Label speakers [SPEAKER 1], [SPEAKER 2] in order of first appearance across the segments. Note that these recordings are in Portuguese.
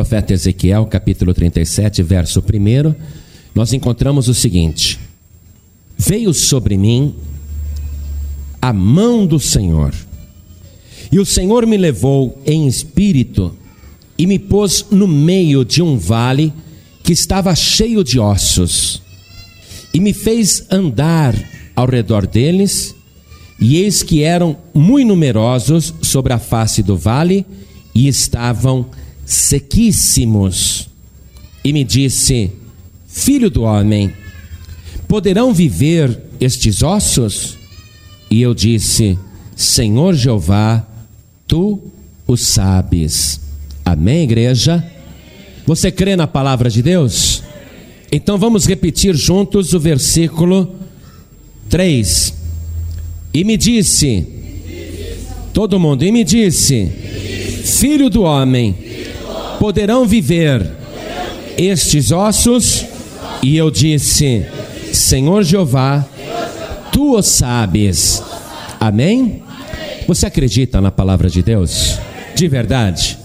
[SPEAKER 1] profeta Ezequiel, capítulo 37, verso 1, nós encontramos o seguinte: Veio sobre mim a mão do Senhor, e o Senhor me levou em espírito e me pôs no meio de um vale que estava cheio de ossos, e me fez andar ao redor deles, e eis que eram muito numerosos sobre a face do vale, e estavam sequíssimos. E me disse: Filho do homem, poderão viver estes ossos? E eu disse: Senhor Jeová, tu o sabes. Amém, igreja? Você crê na palavra de Deus? Então vamos repetir juntos o versículo 3. E me disse, todo mundo, e me disse, filho do homem, poderão viver estes ossos? E eu disse, Senhor Jeová, tu o sabes. Amém? Você acredita na palavra de Deus? De verdade?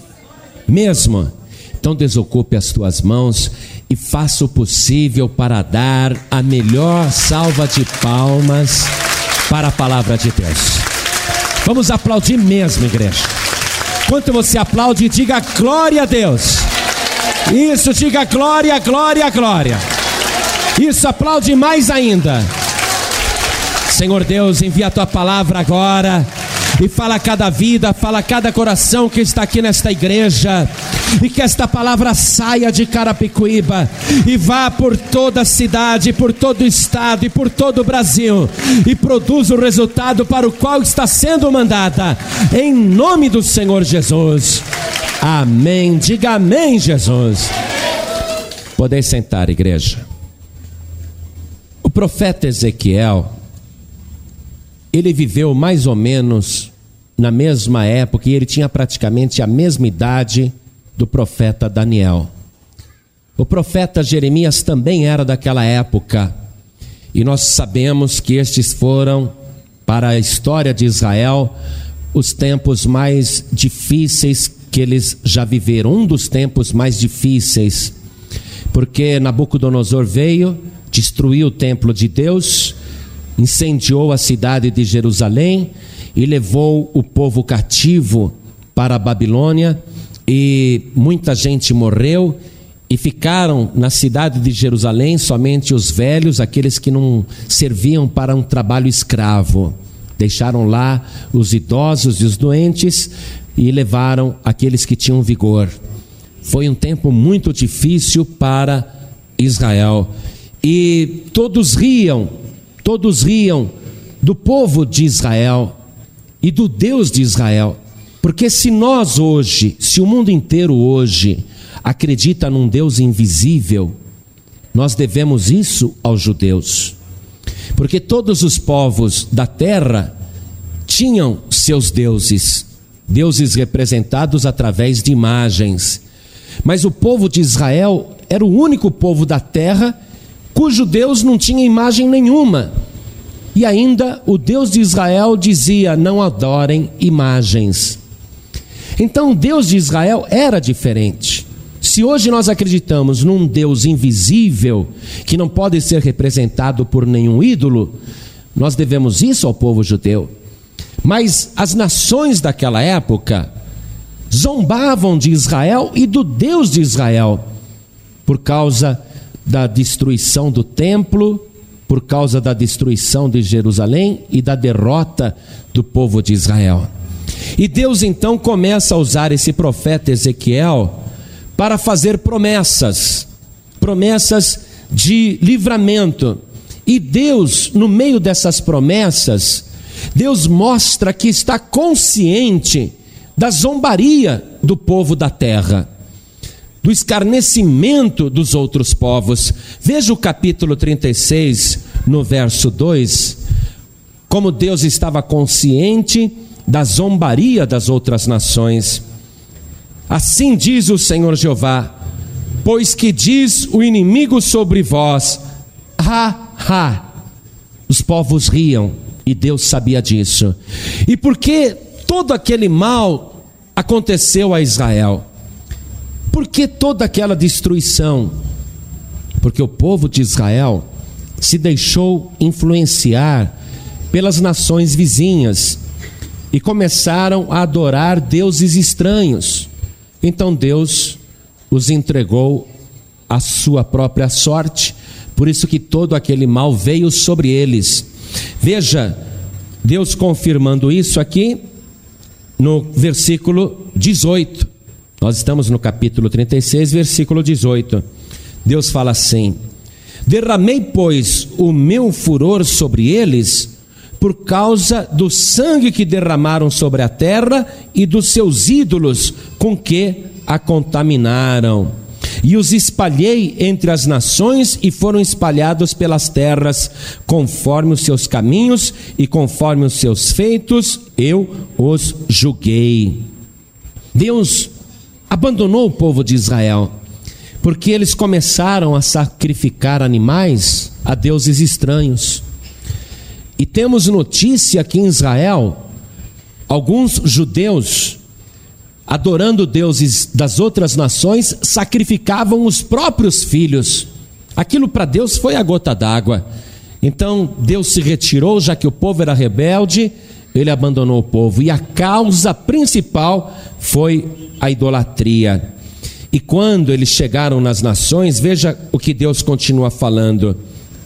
[SPEAKER 1] Mesmo? Então desocupe as tuas mãos e faça o possível para dar a melhor salva de palmas para a palavra de Deus. Vamos aplaudir mesmo, igreja. Quanto você aplaude, diga glória a Deus. Isso, diga glória, glória, glória. Isso, aplaude mais ainda. Senhor Deus, envia a tua palavra agora e fala a cada vida, fala a cada coração que está aqui nesta igreja e que esta palavra saia de Carapicuíba e vá por toda a cidade, por todo o estado e por todo o Brasil e produza o resultado para o qual está sendo mandada, em nome do Senhor Jesus. Amém. Diga amém, Jesus. Podeis sentar, igreja. O profeta Ezequiel, ele viveu mais ou menos na mesma época e ele tinha praticamente a mesma idade do profeta Daniel. O profeta Jeremias também era daquela época, e nós sabemos que estes foram, para a história de Israel, os tempos mais difíceis que eles já viveram, um dos tempos mais difíceis, porque Nabucodonosor veio, destruiu o templo de Deus, incendiou a cidade de Jerusalém e levou o povo cativo para a Babilônia e muita gente morreu e ficaram na cidade de Jerusalém somente os velhos, aqueles que não serviam para um trabalho escravo. Deixaram lá os idosos e os doentes e levaram aqueles que tinham vigor. Foi um tempo muito difícil para Israel. E todos riam, todos riam do povo de Israel e do Deus de Israel. Porque se nós hoje, se o mundo inteiro hoje acredita num Deus invisível, nós devemos isso aos judeus. Porque todos os povos da terra tinham seus deuses, deuses representados através de imagens. Mas o povo de Israel era o único povo da terra cujo Deus não tinha imagem nenhuma. E ainda o Deus de Israel dizia: não adorem imagens. Então, o Deus de Israel era diferente. Se hoje nós acreditamos num Deus invisível, que não pode ser representado por nenhum ídolo, nós devemos isso ao povo judeu. Mas as nações daquela época zombavam de Israel e do Deus de Israel, por causa da destruição do templo, por causa da destruição de Jerusalém e da derrota do povo de Israel. E Deus então começa a usar esse profeta Ezequiel para fazer promessas, promessas de livramento. E Deus, no meio dessas promessas, Deus mostra que está consciente da zombaria do povo da terra, do escarnecimento dos outros povos. Veja o capítulo 36, no verso 2, como Deus estava consciente da zombaria das outras nações. Assim diz o Senhor Jeová: Pois que diz o inimigo sobre vós, ha, ha. Os povos riam e Deus sabia disso. E por que todo aquele mal aconteceu a Israel? por que toda aquela destruição? Porque o povo de Israel se deixou influenciar pelas nações vizinhas e começaram a adorar deuses estranhos. Então Deus os entregou à sua própria sorte, por isso que todo aquele mal veio sobre eles. Veja, Deus confirmando isso aqui no versículo 18. Nós estamos no capítulo 36, versículo 18. Deus fala assim: Derramei, pois, o meu furor sobre eles, por causa do sangue que derramaram sobre a terra e dos seus ídolos com que a contaminaram. E os espalhei entre as nações e foram espalhados pelas terras, conforme os seus caminhos e conforme os seus feitos, eu os julguei. Deus abandonou o povo de Israel, porque eles começaram a sacrificar animais a deuses estranhos. E temos notícia que em Israel, alguns judeus, adorando deuses das outras nações, sacrificavam os próprios filhos. Aquilo para Deus foi a gota d'água. Então Deus se retirou, já que o povo era rebelde, ele abandonou o povo. E a causa principal foi a idolatria. E quando eles chegaram nas nações, veja o que Deus continua falando.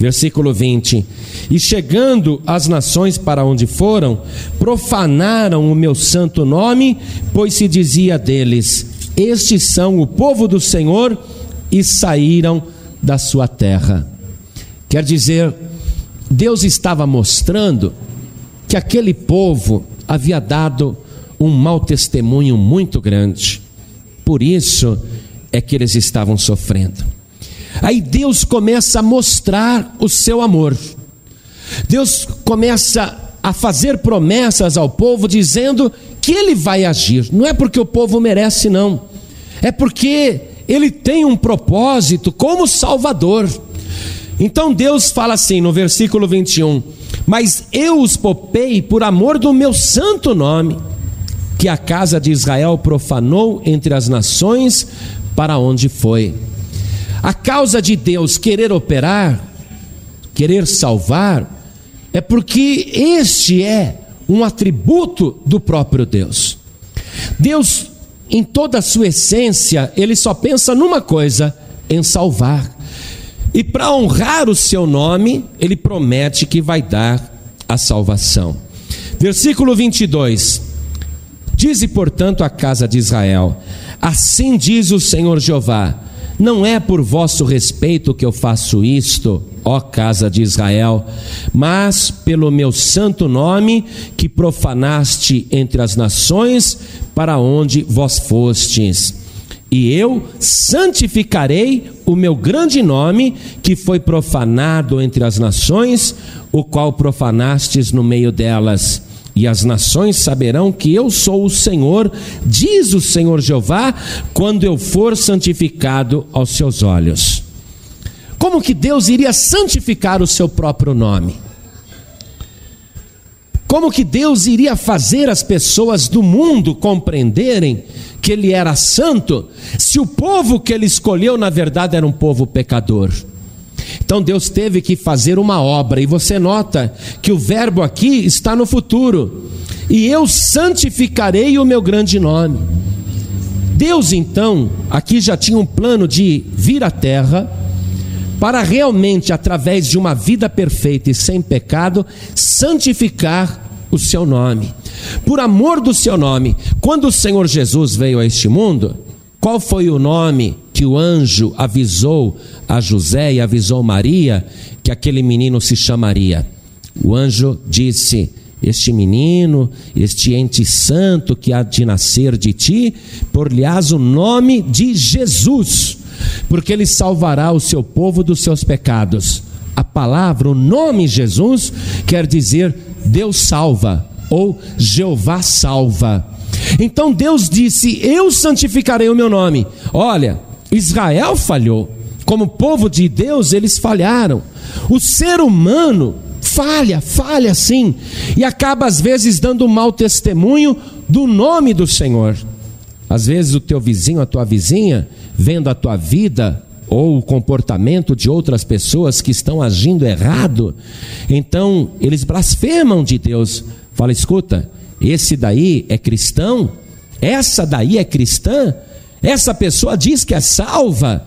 [SPEAKER 1] Versículo 20: E chegando as nações para onde foram, profanaram o meu santo nome, pois se dizia deles: Estes são o povo do Senhor, e saíram da sua terra. Quer dizer, Deus estava mostrando que aquele povo havia dado um mau testemunho muito grande. Por isso é que eles estavam sofrendo. Aí Deus começa a mostrar o seu amor. Deus começa a fazer promessas ao povo dizendo que ele vai agir. Não é porque o povo merece, não. É porque ele tem um propósito como Salvador. Então Deus fala assim no versículo 21: Mas eu os popei por amor do meu santo nome, que a casa de Israel profanou entre as nações para onde foi. A causa de Deus querer operar, querer salvar, é porque este é um atributo do próprio Deus. Deus, em toda a sua essência, ele só pensa numa coisa: em salvar. E para honrar o seu nome, ele promete que vai dar a salvação. Versículo 22. Dize, portanto, a casa de Israel: Assim diz o Senhor Jeová: Não é por vosso respeito que eu faço isto, ó casa de Israel, mas pelo meu santo nome que profanaste entre as nações para onde vós fostes. E eu santificarei o meu grande nome que foi profanado entre as nações, o qual profanastes no meio delas e as nações saberão que eu sou o Senhor, diz o Senhor Jeová, quando eu for santificado aos seus olhos. Como que Deus iria santificar o seu próprio nome? Como que Deus iria fazer as pessoas do mundo compreenderem que Ele era santo, se o povo que Ele escolheu, na verdade, era um povo pecador? Então Deus teve que fazer uma obra, e você nota que o verbo aqui está no futuro. E eu santificarei o meu grande nome. Deus então, aqui já tinha um plano de vir à terra para realmente, através de uma vida perfeita e sem pecado, santificar o seu nome. Por amor do seu nome, quando o Senhor Jesus veio a este mundo, qual foi o nome que o anjo avisou a José e avisou Maria que aquele menino se chamaria? O anjo disse: Este menino, este ente santo que há de nascer de ti, por-lhe-ás o nome de Jesus, porque ele salvará o seu povo dos seus pecados. A palavra, o nome Jesus, quer dizer Deus salva ou Jeová salva. Então Deus disse: Eu santificarei o meu nome. Olha, Israel falhou. Como povo de Deus, eles falharam. O ser humano falha, falha sim, e acaba às vezes dando um mau testemunho do nome do Senhor. Às vezes o teu vizinho, a tua vizinha, vendo a tua vida ou o comportamento de outras pessoas que estão agindo errado, então eles blasfemam de Deus. Fala, escuta, esse daí é cristão? Essa daí é cristã? Essa pessoa diz que é salva?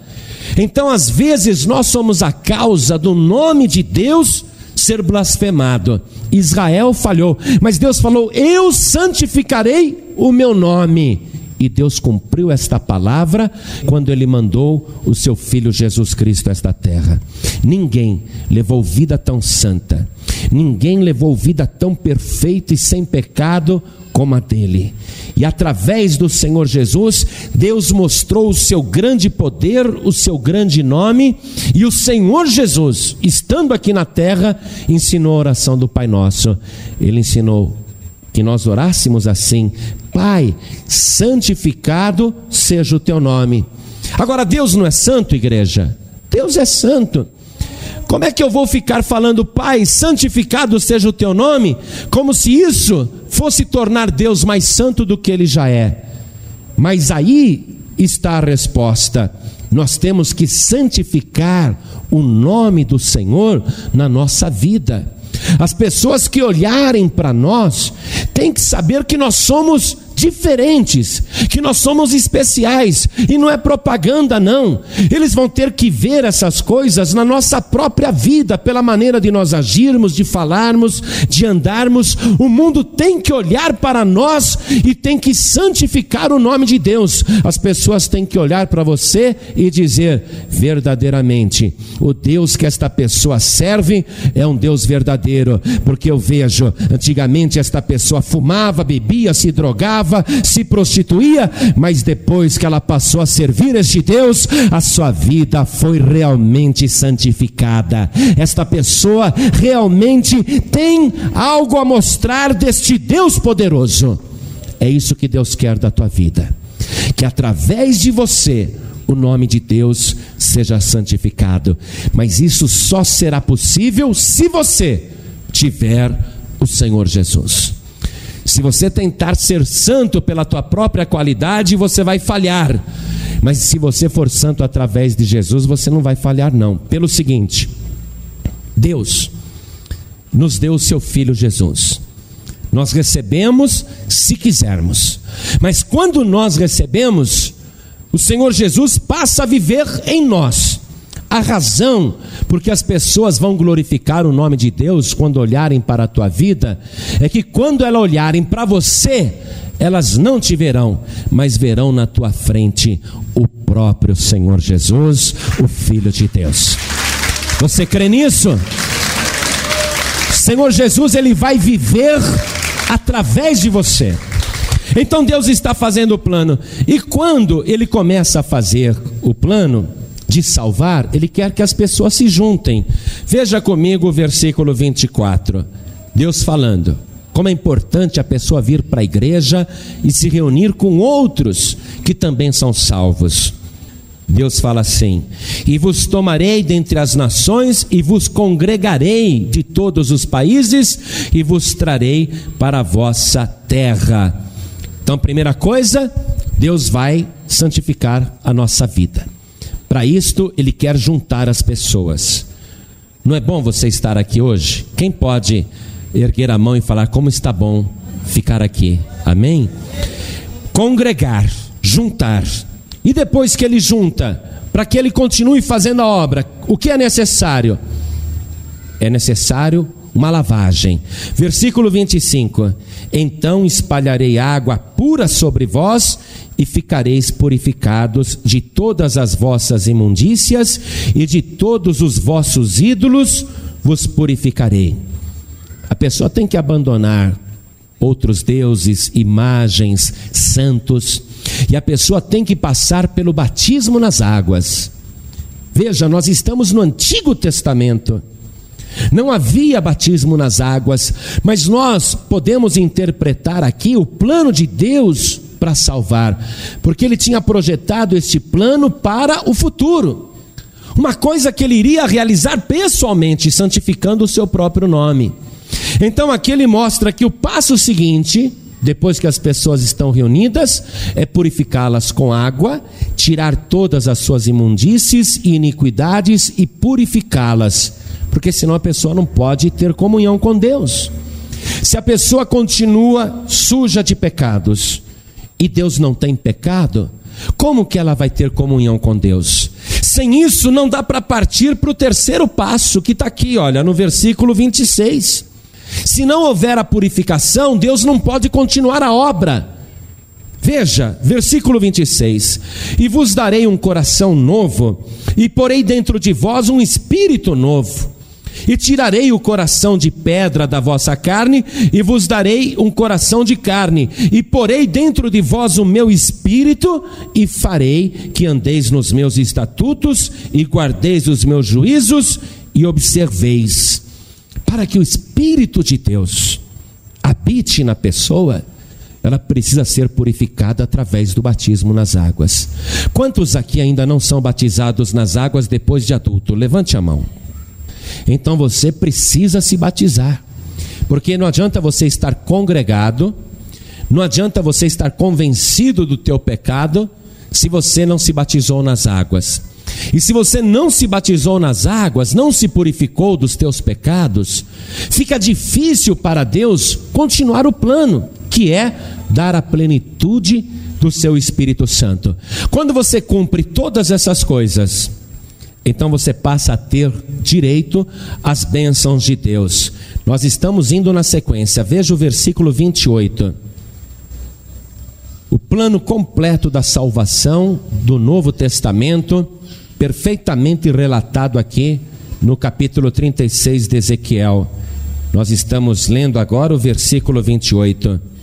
[SPEAKER 1] Então, às vezes, nós somos a causa do nome de Deus ser blasfemado. Israel falhou, mas Deus falou: Eu santificarei o meu nome. E Deus cumpriu esta palavra quando Ele mandou o seu Filho Jesus Cristo a esta terra. Ninguém levou vida tão santa, ninguém levou vida tão perfeita e sem pecado como a dele. E através do Senhor Jesus, Deus mostrou o seu grande poder, o seu grande nome, e o Senhor Jesus, estando aqui na terra, ensinou a oração do Pai Nosso. Ele ensinou que nós orássemos assim: Pai, santificado seja o teu nome. Agora, Deus não é santo, igreja? Deus é santo. Como é que eu vou ficar falando, Pai, santificado seja o teu nome, como se isso fosse tornar Deus mais santo do que ele já é? Mas aí está a resposta. Nós temos que santificar o nome do Senhor na nossa vida. As pessoas que olharem para nós têm que saber que nós somos diferentes, que nós somos especiais, e não é propaganda, não. Eles vão ter que ver essas coisas na nossa própria vida, pela maneira de nós agirmos, de falarmos, de andarmos. O mundo tem que olhar para nós e tem que santificar o nome de Deus. As pessoas têm que olhar para você e dizer: verdadeiramente, o Deus que esta pessoa serve é um Deus verdadeiro, porque eu vejo, antigamente esta pessoa fumava, bebia, se drogava, se prostituía, mas depois que ela passou a servir este Deus, a sua vida foi realmente santificada. Esta pessoa realmente tem algo a mostrar deste Deus poderoso. É isso que Deus quer da tua vida. Que através de você o nome de Deus seja santificado. Mas isso só será possível se você tiver o Senhor Jesus. Se você tentar ser santo pela tua própria qualidade, você vai falhar. Mas se você for santo através de Jesus, você não vai falhar não. Pelo seguinte, Deus nos deu o seu filho Jesus. Nós recebemos se quisermos. Mas quando nós recebemos, o Senhor Jesus passa a viver em nós. A razão porque as pessoas vão glorificar o nome de Deus quando olharem para a tua vida é que quando elas olharem para você, elas não te verão, mas verão na tua frente o próprio Senhor Jesus, o Filho de Deus. Você crê nisso? Senhor Jesus, ele vai viver através de você. Então Deus está fazendo o plano. E quando ele começa a fazer o plano, de salvar, ele quer que as pessoas se juntem. Veja comigo o versículo 24. Deus falando. Como é importante a pessoa vir para a igreja e se reunir com outros que também são salvos. Deus fala assim: E vos tomarei dentre as nações, e vos congregarei de todos os países, e vos trarei para a vossa terra. Então, primeira coisa, Deus vai santificar a nossa vida. Para isto, ele quer juntar as pessoas. Não é bom você estar aqui hoje? Quem pode erguer a mão e falar como está bom ficar aqui? Amém? Congregar, juntar. E depois que ele junta, para que ele continue fazendo a obra, o que é necessário? É necessário uma lavagem. Versículo 25: Então espalharei água pura sobre vós e ficareis purificados de todas as vossas imundícias e de todos os vossos ídolos vos purificarei. A pessoa tem que abandonar outros deuses, imagens, santos, e a pessoa tem que passar pelo batismo nas águas. Veja, nós estamos no Antigo Testamento. Não havia batismo nas águas, mas nós podemos interpretar aqui o plano de Deus para salvar, porque ele tinha projetado este plano para o futuro. Uma coisa que ele iria realizar pessoalmente, santificando o seu próprio nome. Então aqui ele mostra que o passo seguinte, depois que as pessoas estão reunidas, é purificá-las com água, tirar todas as suas imundícies e iniquidades e purificá-las, porque senão a pessoa não pode ter comunhão com Deus. Se a pessoa continua suja de pecados e Deus não tem pecado, como que ela vai ter comunhão com Deus? Sem isso, não dá para partir para o terceiro passo, que está aqui, olha, no versículo 26. Se não houver a purificação, Deus não pode continuar a obra. Veja, versículo 26: E vos darei um coração novo, e porei dentro de vós um espírito novo. E tirarei o coração de pedra da vossa carne, e vos darei um coração de carne, e porei dentro de vós o meu espírito, e farei que andeis nos meus estatutos, e guardeis os meus juízos, e observeis, para que o Espírito de Deus habite na pessoa ela precisa ser purificada através do batismo nas águas. Quantos aqui ainda não são batizados nas águas depois de adulto? Levante a mão. Então você precisa se batizar, porque não adianta você estar congregado, não adianta você estar convencido do teu pecado, se você não se batizou nas águas. E se você não se batizou nas águas, não se purificou dos teus pecados, fica difícil para Deus continuar o plano, que é dar a plenitude do seu Espírito Santo. Quando você cumpre todas essas coisas, então você passa a ter direito às bênçãos de Deus. Nós estamos indo na sequência, veja o versículo 28. O plano completo da salvação do Novo Testamento, perfeitamente relatado aqui no capítulo 36 de Ezequiel. Nós estamos lendo agora o versículo 28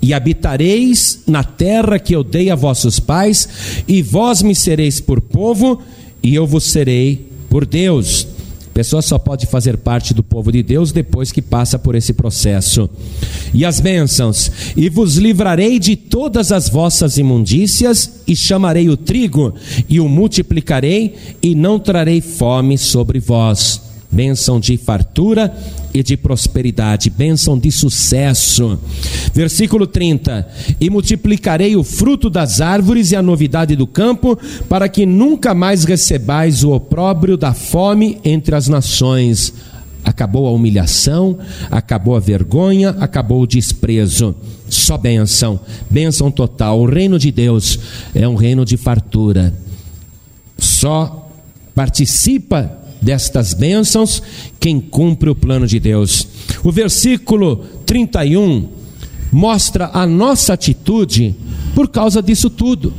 [SPEAKER 1] e habitareis na terra que eu dei a vossos pais, e vós me sereis por povo, e eu vos serei por Deus. A pessoa só pode fazer parte do povo de Deus depois que passa por esse processo. E as bênçãos: e vos livrarei de todas as vossas imundícias, e chamarei o trigo, e o multiplicarei, e não trarei fome sobre vós bênção de fartura e de prosperidade, bênção de sucesso. Versículo 30: E multiplicarei o fruto das árvores e a novidade do campo, para que nunca mais recebais o opróbrio da fome entre as nações. Acabou a humilhação, acabou a vergonha, acabou o desprezo. Só bênção, bênção total. O reino de Deus é um reino de fartura. Só participa destas bênçãos quem cumpre o plano de Deus. O versículo 31 mostra a nossa atitude por causa disso tudo.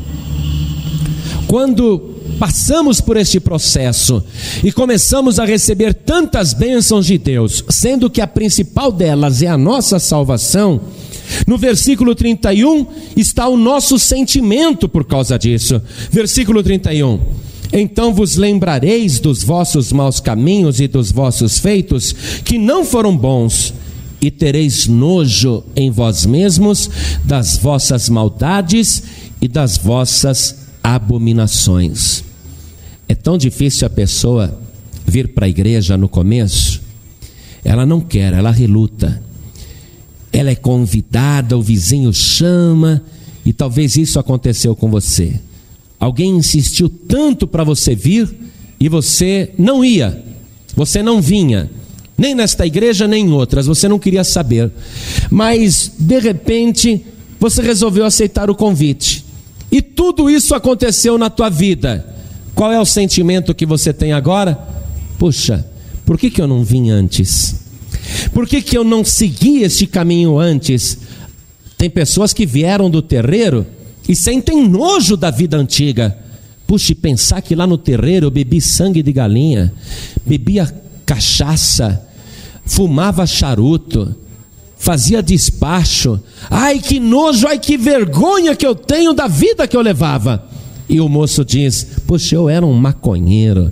[SPEAKER 1] Quando passamos por este processo e começamos a receber tantas bênçãos de Deus, sendo que a principal delas é a nossa salvação, no versículo 31 está o nosso sentimento por causa disso. Versículo 31. Então vos lembrareis dos vossos maus caminhos e dos vossos feitos, que não foram bons, e tereis nojo em vós mesmos das vossas maldades e das vossas abominações. É tão difícil a pessoa vir para a igreja no começo, ela não quer, ela reluta. Ela é convidada, o vizinho chama, e talvez isso aconteceu com você. Alguém insistiu tanto para você vir e você não ia, você não vinha, nem nesta igreja nem em outras, você não queria saber. Mas de repente você resolveu aceitar o convite. E tudo isso aconteceu na tua vida. Qual é o sentimento que você tem agora? Puxa, por que, que eu não vim antes? Por que, que eu não segui este caminho antes? Tem pessoas que vieram do terreiro e sentem nojo da vida antiga. Puxa, pensar que lá no terreiro eu bebi sangue de galinha, bebia cachaça, fumava charuto, fazia despacho. Ai que nojo, ai que vergonha que eu tenho da vida que eu levava. E o moço diz: Poxa, eu era um maconheiro,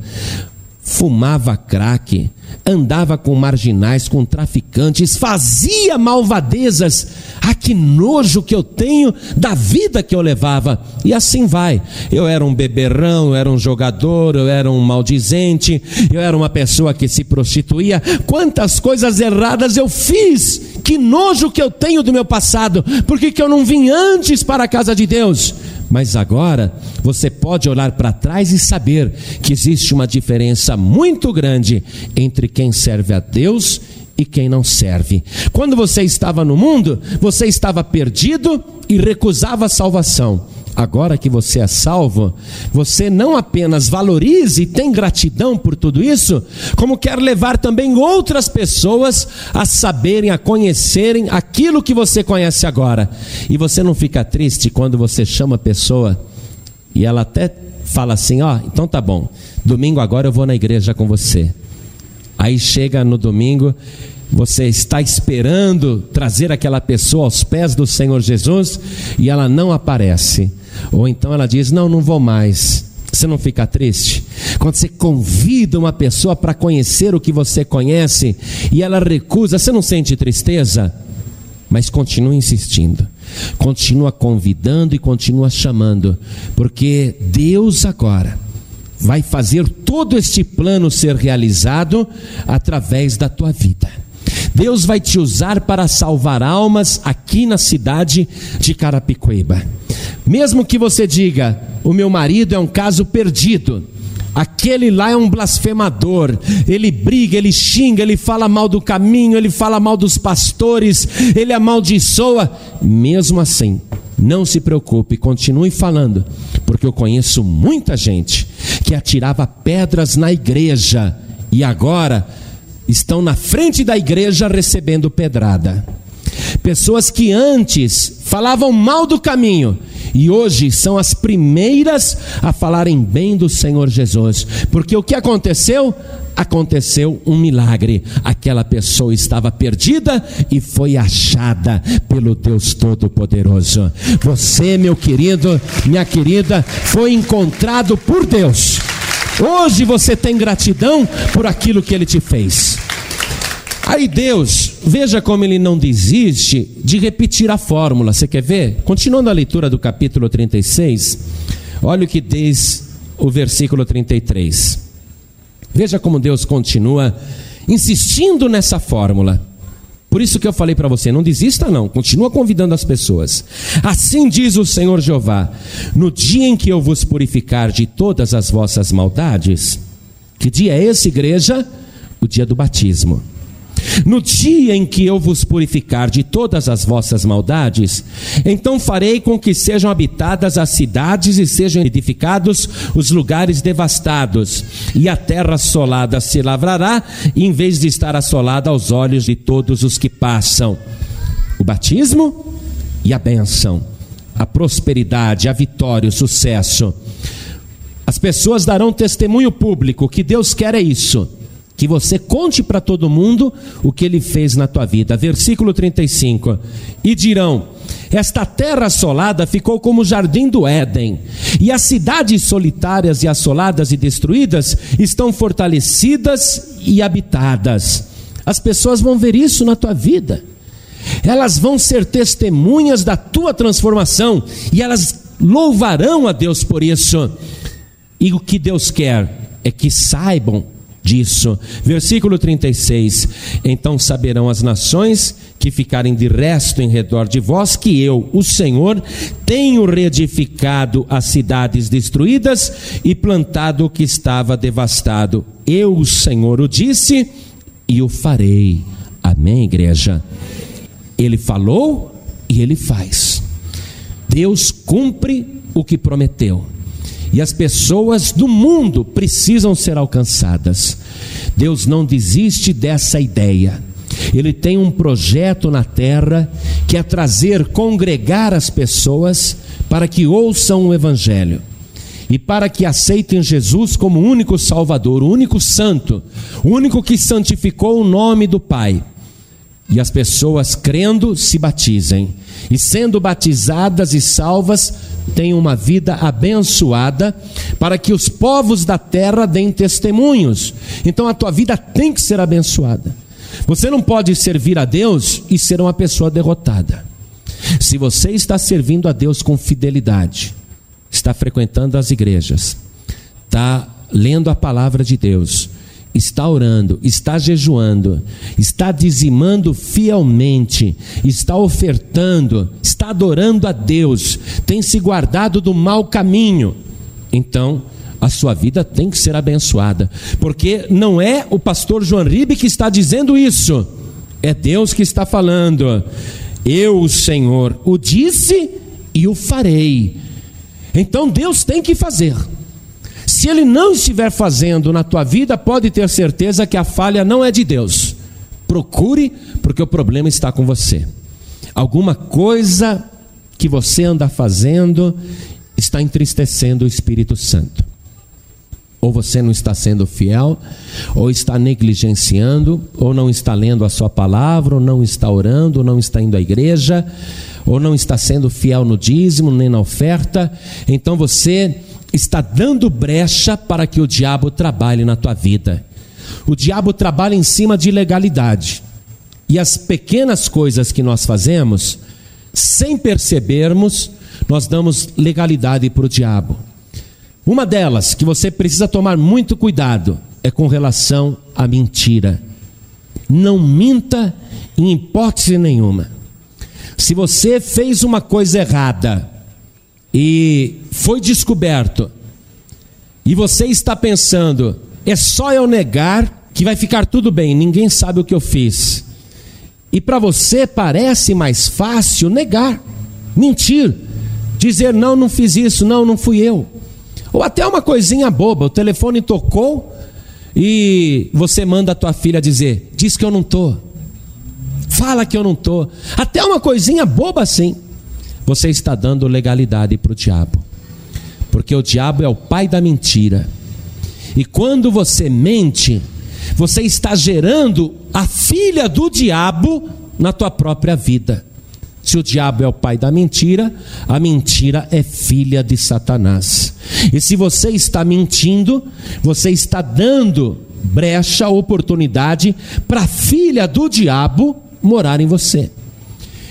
[SPEAKER 1] fumava crack, andava com marginais, com traficantes, fazia malvadezas. Ah, que nojo que eu tenho da vida que eu levava. E assim vai. Eu era um beberrão, eu era um jogador, eu era um maldizente, eu era uma pessoa que se prostituía. Quantas coisas erradas eu fiz. Que nojo que eu tenho do meu passado. Por que, que eu não vim antes para a casa de Deus? Mas agora você pode olhar para trás e saber que existe uma diferença muito grande entre quem serve a Deus e quem não serve. Quando você estava no mundo, você estava perdido e recusava a salvação. Agora que você é salvo, você não apenas valoriza e tem gratidão por tudo isso, como quer levar também outras pessoas a saberem, a conhecerem aquilo que você conhece agora. E você não fica triste quando você chama a pessoa e ela até fala assim: Ó, oh, então tá bom, domingo agora eu vou na igreja com você. Aí chega no domingo, você está esperando trazer aquela pessoa aos pés do Senhor Jesus e ela não aparece. Ou então ela diz: Não, não vou mais. Você não fica triste? Quando você convida uma pessoa para conhecer o que você conhece e ela recusa, você não sente tristeza? Mas continua insistindo, continua convidando e continua chamando, porque Deus agora vai fazer todo este plano ser realizado através da tua vida. Deus vai te usar para salvar almas aqui na cidade de Carapicuíba. Mesmo que você diga, o meu marido é um caso perdido, Aquele lá é um blasfemador, ele briga, ele xinga, ele fala mal do caminho, ele fala mal dos pastores, ele amaldiçoa. Mesmo assim, não se preocupe, continue falando, porque eu conheço muita gente que atirava pedras na igreja e agora estão na frente da igreja recebendo pedrada. Pessoas que antes falavam mal do caminho e hoje são as primeiras a falarem bem do Senhor Jesus, porque o que aconteceu? Aconteceu um milagre. Aquela pessoa estava perdida e foi achada pelo Deus Todo-Poderoso. Você, meu querido, minha querida, foi encontrado por Deus. Hoje você tem gratidão por aquilo que ele te fez. Aí Deus, veja como ele não desiste de repetir a fórmula. Você quer ver? Continuando a leitura do capítulo 36, olha o que diz o versículo 33. Veja como Deus continua insistindo nessa fórmula. Por isso que eu falei para você, não desista não, continua convidando as pessoas. Assim diz o Senhor Jeová: No dia em que eu vos purificar de todas as vossas maldades, que dia é esse, igreja? O dia do batismo. No dia em que eu vos purificar de todas as vossas maldades, então farei com que sejam habitadas as cidades e sejam edificados os lugares devastados, e a terra assolada se lavrará, em vez de estar assolada aos olhos de todos os que passam. O batismo e a bênção, a prosperidade, a vitória, o sucesso. As pessoas darão testemunho público, que Deus quer é isso que você conte para todo mundo o que ele fez na tua vida. Versículo 35. E dirão: Esta terra assolada ficou como o jardim do Éden, e as cidades solitárias e assoladas e destruídas estão fortalecidas e habitadas. As pessoas vão ver isso na tua vida. Elas vão ser testemunhas da tua transformação e elas louvarão a Deus por isso. E o que Deus quer é que saibam disso. Versículo 36: Então saberão as nações que ficarem de resto em redor de vós que eu, o Senhor, tenho reedificado as cidades destruídas e plantado o que estava devastado. Eu, o Senhor, o disse e o farei. Amém, igreja? Ele falou e ele faz. Deus cumpre o que prometeu. E as pessoas do mundo precisam ser alcançadas. Deus não desiste dessa ideia. Ele tem um projeto na terra que é trazer, congregar as pessoas para que ouçam o Evangelho e para que aceitem Jesus como único Salvador, o único Santo, o único que santificou o nome do Pai. E as pessoas crendo se batizem, e sendo batizadas e salvas, tenham uma vida abençoada, para que os povos da terra deem testemunhos. Então a tua vida tem que ser abençoada. Você não pode servir a Deus e ser uma pessoa derrotada. Se você está servindo a Deus com fidelidade, está frequentando as igrejas, está lendo a palavra de Deus está orando, está jejuando, está dizimando fielmente, está ofertando, está adorando a Deus, tem se guardado do mau caminho, então a sua vida tem que ser abençoada, porque não é o pastor João Ribe que está dizendo isso, é Deus que está falando. Eu, o Senhor, o disse e o farei. Então Deus tem que fazer. Se Ele não estiver fazendo na tua vida, pode ter certeza que a falha não é de Deus. Procure, porque o problema está com você. Alguma coisa que você anda fazendo está entristecendo o Espírito Santo. Ou você não está sendo fiel, ou está negligenciando, ou não está lendo a sua palavra, ou não está orando, ou não está indo à igreja, ou não está sendo fiel no dízimo, nem na oferta. Então você está dando brecha para que o diabo trabalhe na tua vida. O diabo trabalha em cima de legalidade. E as pequenas coisas que nós fazemos, sem percebermos, nós damos legalidade para o diabo. Uma delas, que você precisa tomar muito cuidado, é com relação à mentira. Não minta em hipótese nenhuma. Se você fez uma coisa errada e foi descoberto, e você está pensando, é só eu negar que vai ficar tudo bem, ninguém sabe o que eu fiz. E para você parece mais fácil negar, mentir, dizer não, não fiz isso, não, não fui eu. Ou até uma coisinha boba, o telefone tocou e você manda a tua filha dizer: "Diz que eu não tô". Fala que eu não tô. Até uma coisinha boba assim você está dando legalidade para o diabo. Porque o diabo é o pai da mentira. E quando você mente, você está gerando a filha do diabo na tua própria vida. Se o diabo é o pai da mentira, a mentira é filha de Satanás. E se você está mentindo, você está dando brecha, oportunidade para a filha do diabo morar em você.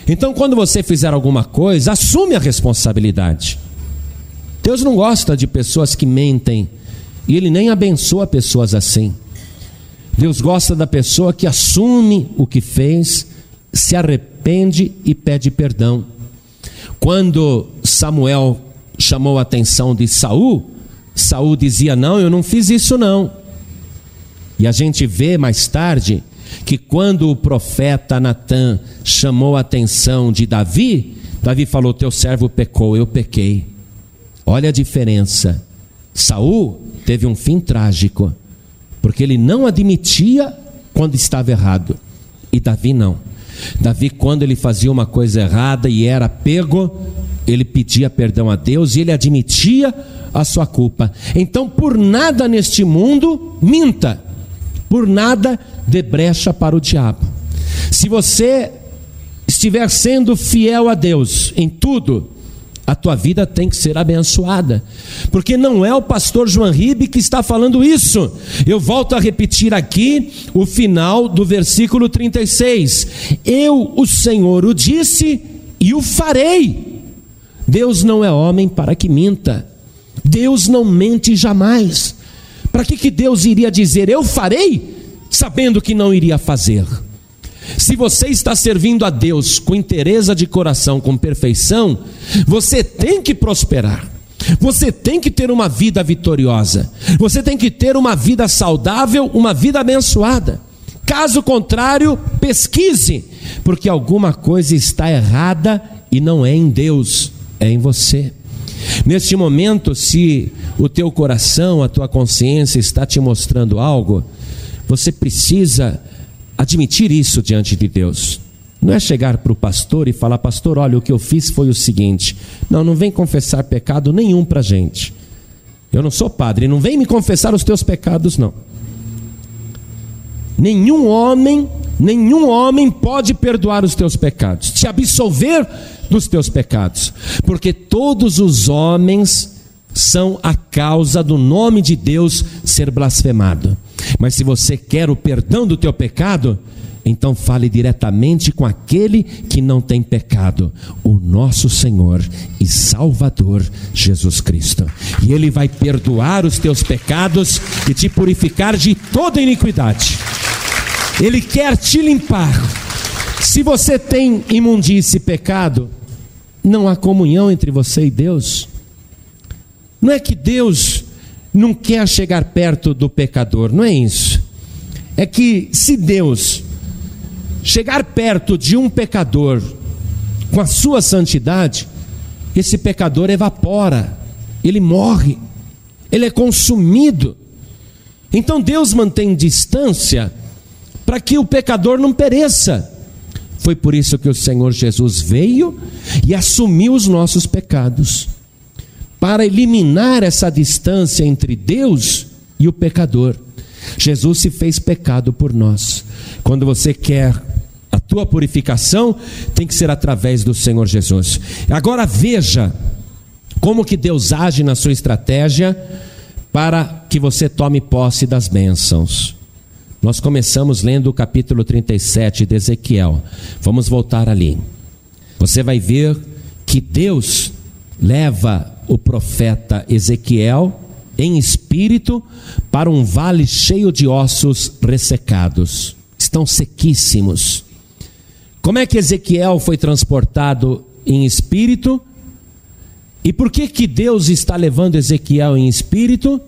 [SPEAKER 1] Então, quando você fizer alguma coisa, assume a responsabilidade. Deus não gosta de pessoas que mentem, e Ele nem abençoa pessoas assim. Deus gosta da pessoa que assume o que fez, se arrepende e pede perdão. Quando Samuel chamou a atenção de Saul, Saul dizia: "Não, eu não fiz isso não". E a gente vê mais tarde que quando o profeta Natã chamou a atenção de Davi, Davi falou: Teu servo pecou, eu pequei. Olha a diferença. Saul teve um fim trágico, porque ele não admitia quando estava errado, e Davi não. Davi, quando ele fazia uma coisa errada e era pego, ele pedia perdão a Deus e ele admitia a sua culpa. Então, por nada neste mundo, minta, por nada dê brecha para o diabo. Se você estiver sendo fiel a Deus em tudo, a tua vida tem que ser abençoada, porque não é o pastor João Ribe que está falando isso. Eu volto a repetir aqui o final do versículo 36. Eu, o Senhor, o disse e o farei. Deus não é homem para que minta. Deus não mente jamais. Para que, que Deus iria dizer eu farei? Sabendo que não iria fazer. Se você está servindo a Deus com interesse de coração, com perfeição, você tem que prosperar. Você tem que ter uma vida vitoriosa. Você tem que ter uma vida saudável, uma vida abençoada. Caso contrário, pesquise, porque alguma coisa está errada e não é em Deus, é em você. Neste momento, se o teu coração, a tua consciência está te mostrando algo, você precisa admitir isso diante de Deus. Não é chegar para o pastor e falar, pastor, olha, o que eu fiz foi o seguinte. Não, não vem confessar pecado nenhum para a gente. Eu não sou padre, não vem me confessar os teus pecados, não. Nenhum homem, nenhum homem pode perdoar os teus pecados, te absolver dos teus pecados, porque todos os homens são a causa do nome de Deus ser blasfemado. Mas se você quer o perdão do teu pecado, então fale diretamente com aquele que não tem pecado, o nosso Senhor e Salvador Jesus Cristo. E Ele vai perdoar os teus pecados e te purificar de toda iniquidade. Ele quer te limpar. Se você tem imundície e pecado, não há comunhão entre você e Deus. Não é que Deus não quer chegar perto do pecador, não é isso. É que se Deus chegar perto de um pecador com a sua santidade, esse pecador evapora, ele morre, ele é consumido. Então Deus mantém distância para que o pecador não pereça. Foi por isso que o Senhor Jesus veio e assumiu os nossos pecados para eliminar essa distância entre Deus e o pecador. Jesus se fez pecado por nós. Quando você quer a tua purificação, tem que ser através do Senhor Jesus. Agora veja como que Deus age na sua estratégia para que você tome posse das bênçãos. Nós começamos lendo o capítulo 37 de Ezequiel. Vamos voltar ali. Você vai ver que Deus leva o profeta Ezequiel em espírito para um vale cheio de ossos ressecados. Estão sequíssimos. Como é que Ezequiel foi transportado em espírito? E por que que Deus está levando Ezequiel em espírito?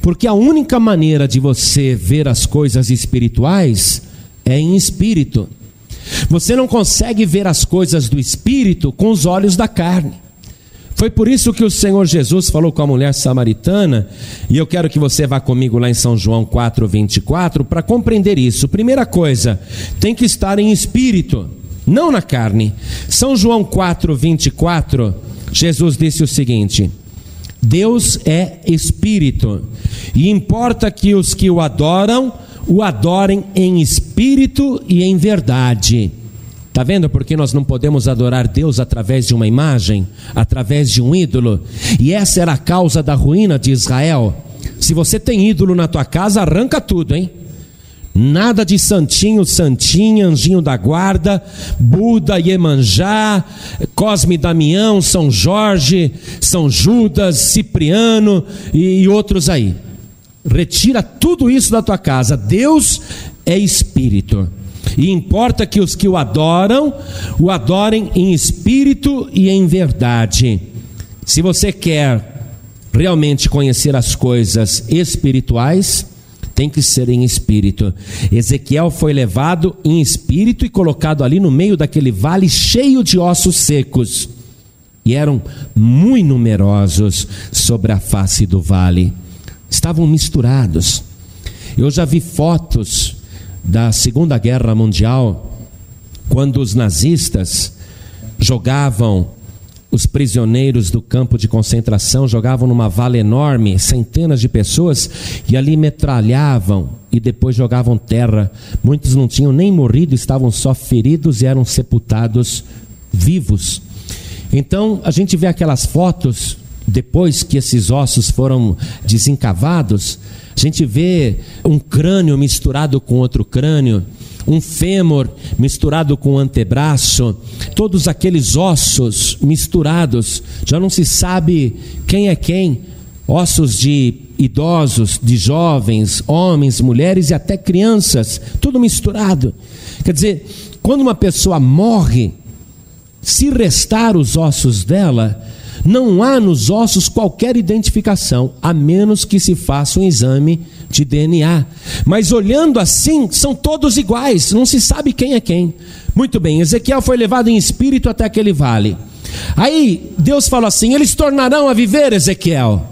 [SPEAKER 1] Porque a única maneira de você ver as coisas espirituais é em espírito. Você não consegue ver as coisas do espírito com os olhos da carne. Foi por isso que o Senhor Jesus falou com a mulher samaritana, e eu quero que você vá comigo lá em São João 4:24 para compreender isso. Primeira coisa, tem que estar em espírito, não na carne. São João 4:24, Jesus disse o seguinte: Deus é espírito, e importa que os que o adoram o adorem em espírito e em verdade. Está vendo porque nós não podemos adorar Deus através de uma imagem, através de um ídolo? E essa era a causa da ruína de Israel. Se você tem ídolo na tua casa, arranca tudo, hein? Nada de santinho, santinha, anjinho da guarda, Buda, Iemanjá, Cosme Damião, São Jorge, São Judas, Cipriano e, e outros aí. Retira tudo isso da tua casa. Deus é espírito. E importa que os que o adoram, o adorem em espírito e em verdade. Se você quer realmente conhecer as coisas espirituais, tem que ser em espírito. Ezequiel foi levado em espírito e colocado ali no meio daquele vale cheio de ossos secos. E eram muito numerosos sobre a face do vale. Estavam misturados. Eu já vi fotos da Segunda Guerra Mundial, quando os nazistas jogavam os prisioneiros do campo de concentração, jogavam numa vala enorme, centenas de pessoas, e ali metralhavam e depois jogavam terra. Muitos não tinham nem morrido, estavam só feridos e eram sepultados vivos. Então a gente vê aquelas fotos depois que esses ossos foram desencavados, a gente vê um crânio misturado com outro crânio, um fêmur misturado com o antebraço, todos aqueles ossos misturados, já não se sabe quem é quem, ossos de idosos, de jovens, homens, mulheres e até crianças, tudo misturado. Quer dizer, quando uma pessoa morre, se restar os ossos dela, não há nos ossos qualquer identificação, a menos que se faça um exame de DNA. Mas olhando assim, são todos iguais, não se sabe quem é quem. Muito bem, Ezequiel foi levado em espírito até aquele vale. Aí Deus falou assim: Eles tornarão a viver, Ezequiel.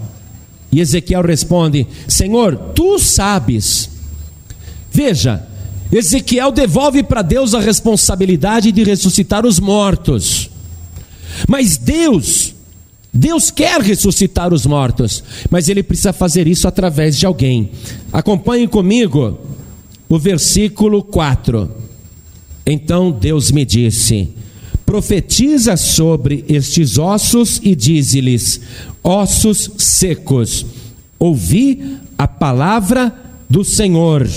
[SPEAKER 1] E Ezequiel responde: Senhor, tu sabes. Veja, Ezequiel devolve para Deus a responsabilidade de ressuscitar os mortos. Mas Deus Deus quer ressuscitar os mortos, mas ele precisa fazer isso através de alguém. Acompanhe comigo o versículo 4. Então Deus me disse: Profetiza sobre estes ossos e dize-lhes: Ossos secos, ouvi a palavra do Senhor.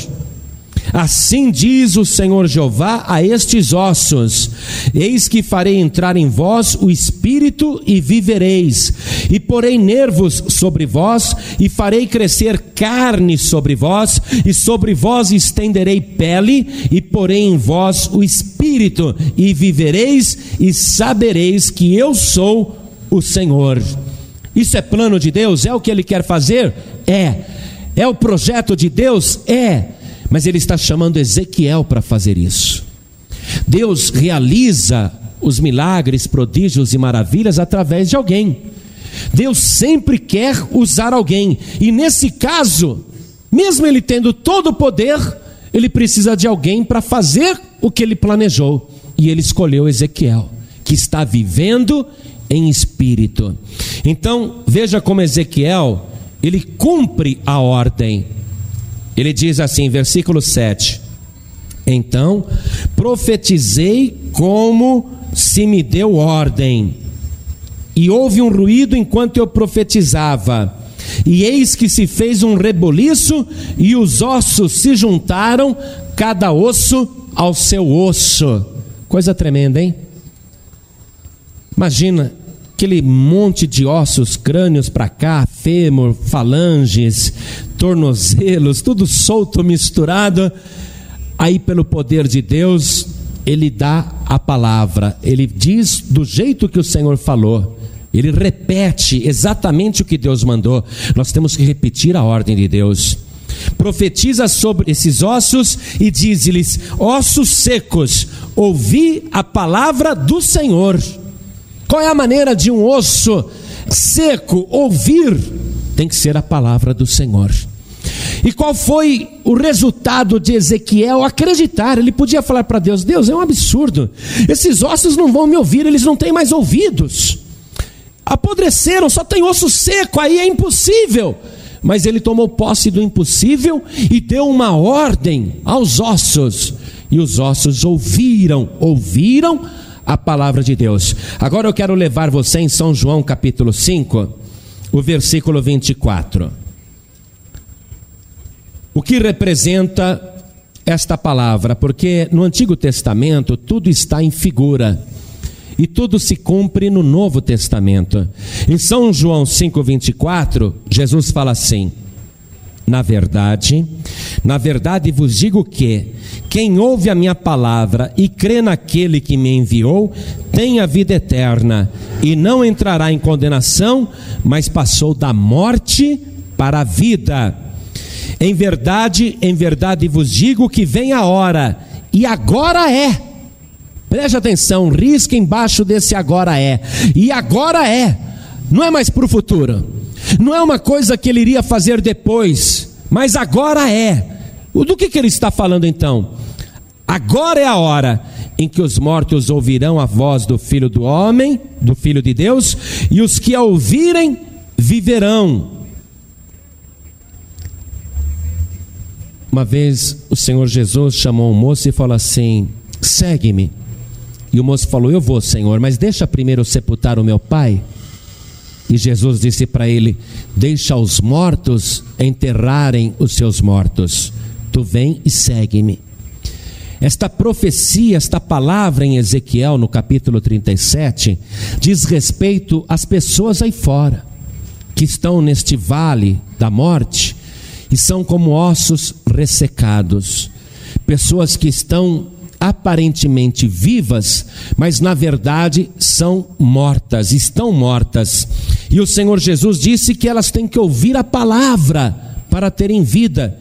[SPEAKER 1] Assim diz o Senhor Jeová a estes ossos: Eis que farei entrar em vós o espírito e vivereis, e porei nervos sobre vós, e farei crescer carne sobre vós, e sobre vós estenderei pele, e porei em vós o espírito, e vivereis, e sabereis que eu sou o Senhor. Isso é plano de Deus? É o que Ele quer fazer? É. É o projeto de Deus? É. Mas Ele está chamando Ezequiel para fazer isso. Deus realiza os milagres, prodígios e maravilhas através de alguém. Deus sempre quer usar alguém, e nesse caso, mesmo ele tendo todo o poder, ele precisa de alguém para fazer o que ele planejou, e ele escolheu Ezequiel, que está vivendo em espírito. Então, veja como Ezequiel, ele cumpre a ordem. Ele diz assim, versículo 7: Então profetizei como se me deu ordem, e houve um ruído enquanto eu profetizava. E eis que se fez um reboliço, e os ossos se juntaram, cada osso ao seu osso. Coisa tremenda, hein? Imagina aquele monte de ossos, crânios para cá, fêmur, falanges, tornozelos, tudo solto, misturado. Aí, pelo poder de Deus, ele dá a palavra, ele diz do jeito que o Senhor falou. Ele repete exatamente o que Deus mandou. Nós temos que repetir a ordem de Deus. Profetiza sobre esses ossos e diz-lhes: Ossos secos, ouvi a palavra do Senhor. Qual é a maneira de um osso seco ouvir? Tem que ser a palavra do Senhor. E qual foi o resultado de Ezequiel acreditar? Ele podia falar para Deus: Deus, é um absurdo. Esses ossos não vão me ouvir, eles não têm mais ouvidos. Apodreceram, só tem osso seco, aí é impossível. Mas ele tomou posse do impossível e deu uma ordem aos ossos. E os ossos ouviram, ouviram a palavra de Deus. Agora eu quero levar você em São João capítulo 5, o versículo 24. O que representa esta palavra? Porque no Antigo Testamento tudo está em figura. E tudo se cumpre no Novo Testamento. Em São João 5:24, Jesus fala assim: Na verdade, na verdade vos digo que quem ouve a minha palavra e crê naquele que me enviou, tem a vida eterna e não entrará em condenação, mas passou da morte para a vida. Em verdade, em verdade vos digo que vem a hora, e agora é. Preste atenção, risca embaixo desse agora é. E agora é. Não é mais para o futuro. Não é uma coisa que ele iria fazer depois, mas agora é. Do que, que ele está falando então? Agora é a hora em que os mortos ouvirão a voz do Filho do Homem, do Filho de Deus, e os que a ouvirem viverão. Uma vez o Senhor Jesus chamou um moço e falou assim: segue-me. E o moço falou: Eu vou, Senhor, mas deixa primeiro sepultar o meu pai. E Jesus disse para ele: Deixa os mortos enterrarem os seus mortos. Tu vem e segue-me. Esta profecia, esta palavra em Ezequiel, no capítulo 37, diz respeito às pessoas aí fora, que estão neste vale da morte e são como ossos ressecados. Pessoas que estão aparentemente vivas, mas na verdade são mortas, estão mortas. E o Senhor Jesus disse que elas têm que ouvir a palavra para terem vida.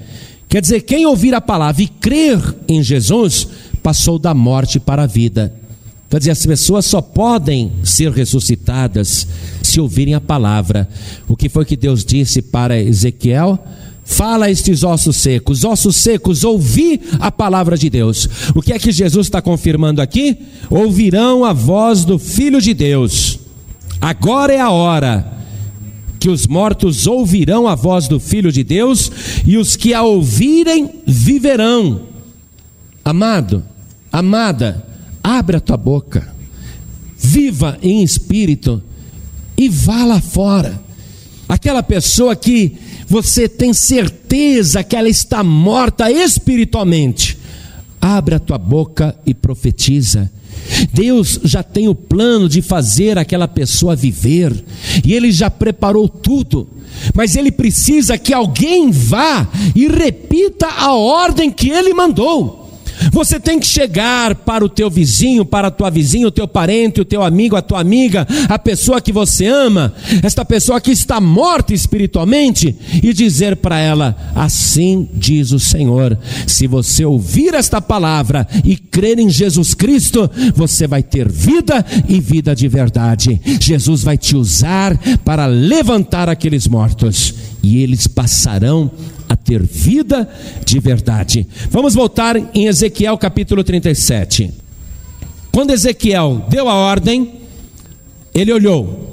[SPEAKER 1] Quer dizer, quem ouvir a palavra e crer em Jesus, passou da morte para a vida. Quer dizer, as pessoas só podem ser ressuscitadas se ouvirem a palavra. O que foi que Deus disse para Ezequiel? Fala a estes ossos secos, ossos secos, ouvi a palavra de Deus. O que é que Jesus está confirmando aqui? Ouvirão a voz do Filho de Deus. Agora é a hora que os mortos ouvirão a voz do Filho de Deus e os que a ouvirem viverão. Amado, amada, abre a tua boca, viva em espírito e vá lá fora. Aquela pessoa que você tem certeza que ela está morta espiritualmente, abre a tua boca e profetiza. Deus já tem o plano de fazer aquela pessoa viver, e Ele já preparou tudo, mas Ele precisa que alguém vá e repita a ordem que Ele mandou. Você tem que chegar para o teu vizinho, para a tua vizinha, o teu parente, o teu amigo, a tua amiga, a pessoa que você ama, esta pessoa que está morta espiritualmente, e dizer para ela: Assim diz o Senhor. Se você ouvir esta palavra e crer em Jesus Cristo, você vai ter vida e vida de verdade. Jesus vai te usar para levantar aqueles mortos, e eles passarão a ter vida de verdade. Vamos voltar em Ezequiel capítulo 37. Quando Ezequiel deu a ordem, ele olhou.